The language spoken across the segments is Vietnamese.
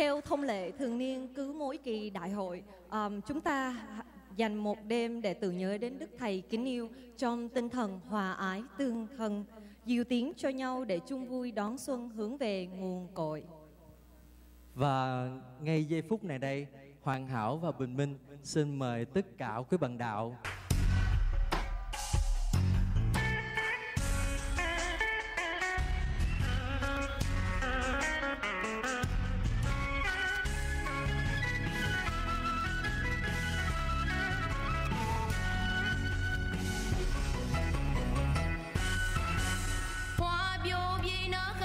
theo thông lệ thường niên cứ mỗi kỳ đại hội, um, chúng ta dành một đêm để tưởng nhớ đến Đức Thầy kính yêu trong tinh thần hòa ái tương thân, dìu tiếng cho nhau để chung vui đón xuân hướng về nguồn cội. Và ngay giây phút này đây, Hoàn Hảo và Bình Minh xin mời tất cả quý bạn đạo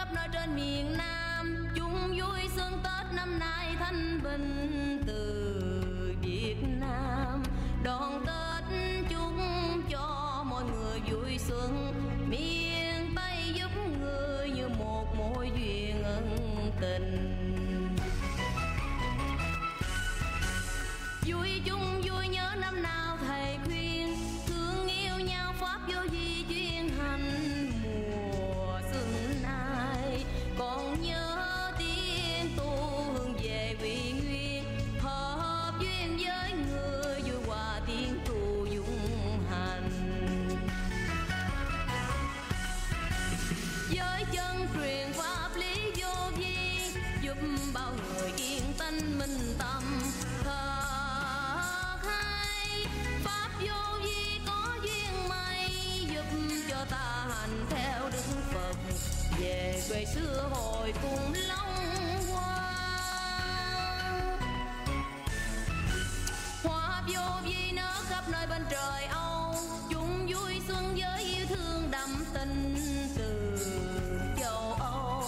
khắp nơi trên miền Nam, chung vui xuân Tết năm nay thanh bình từ Việt Nam. Đón Tết chúc cho mọi người vui xuân miền Tây giúp người như một mối duyên ân tình. Vui chung vui nhớ năm nào thầy ta hành theo đức phật. Về quê xưa hồi cùng long hoa Hoa vô vi nở khắp nơi bên trời Âu chung vui xuân với yêu thương đậm tình từ châu Âu.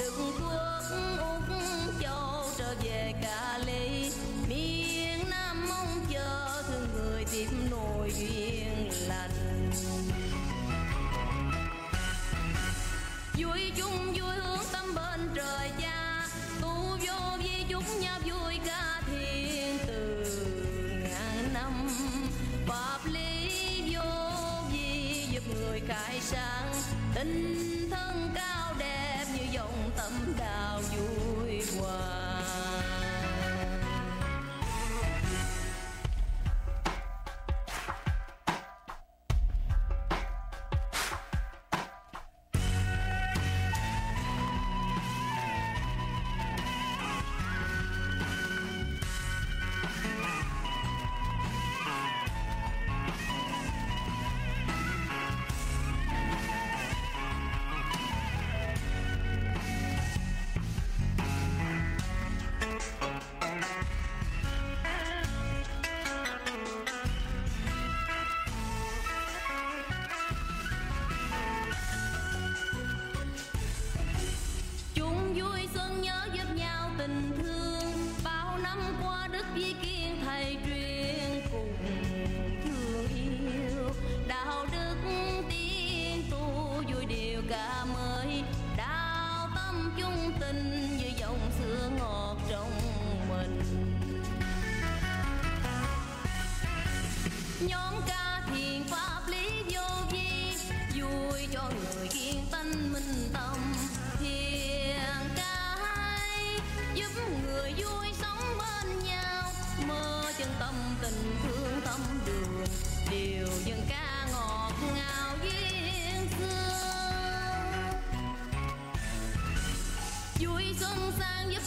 Đức quốc Úc châu trở về Cali miền Nam mong chờ thương người tiếp nối duyên lành vui chung vui hướng tâm bên trời cha. Tu vô vi chúc nhau vui ca thiên từ ngàn năm. Pháp lý vô vi giúp người khai sáng. Tinh thân cao đẹp như dòng tâm đào vui hòa. Tình thương bao năm qua đức di kiên thầy truyền.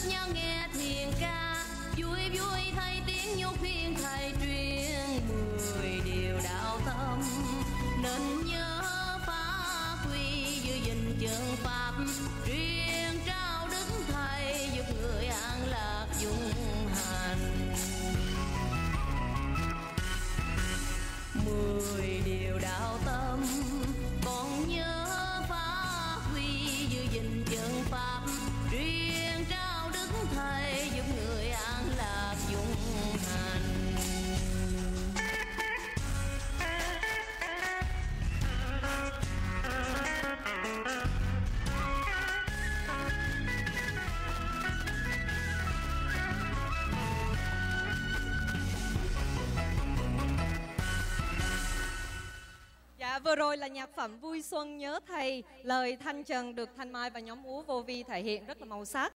Nhau nghe thiền ca. Vui vui thay tiếng nhu phiên thầy truyền mười điều đạo tâm. Nên nhớ phá quy giữ gìn chân pháp. Truyền trao đức thầy giúp người an lạc dung hành. Mười giúp người an lạc dung hành. Dạ vừa rồi là nhạc phẩm Vui Xuân Nhớ Thầy. Lời Thanh Trần được Thanh Mai và nhóm Ú Vô Vi thể hiện rất là màu sắc.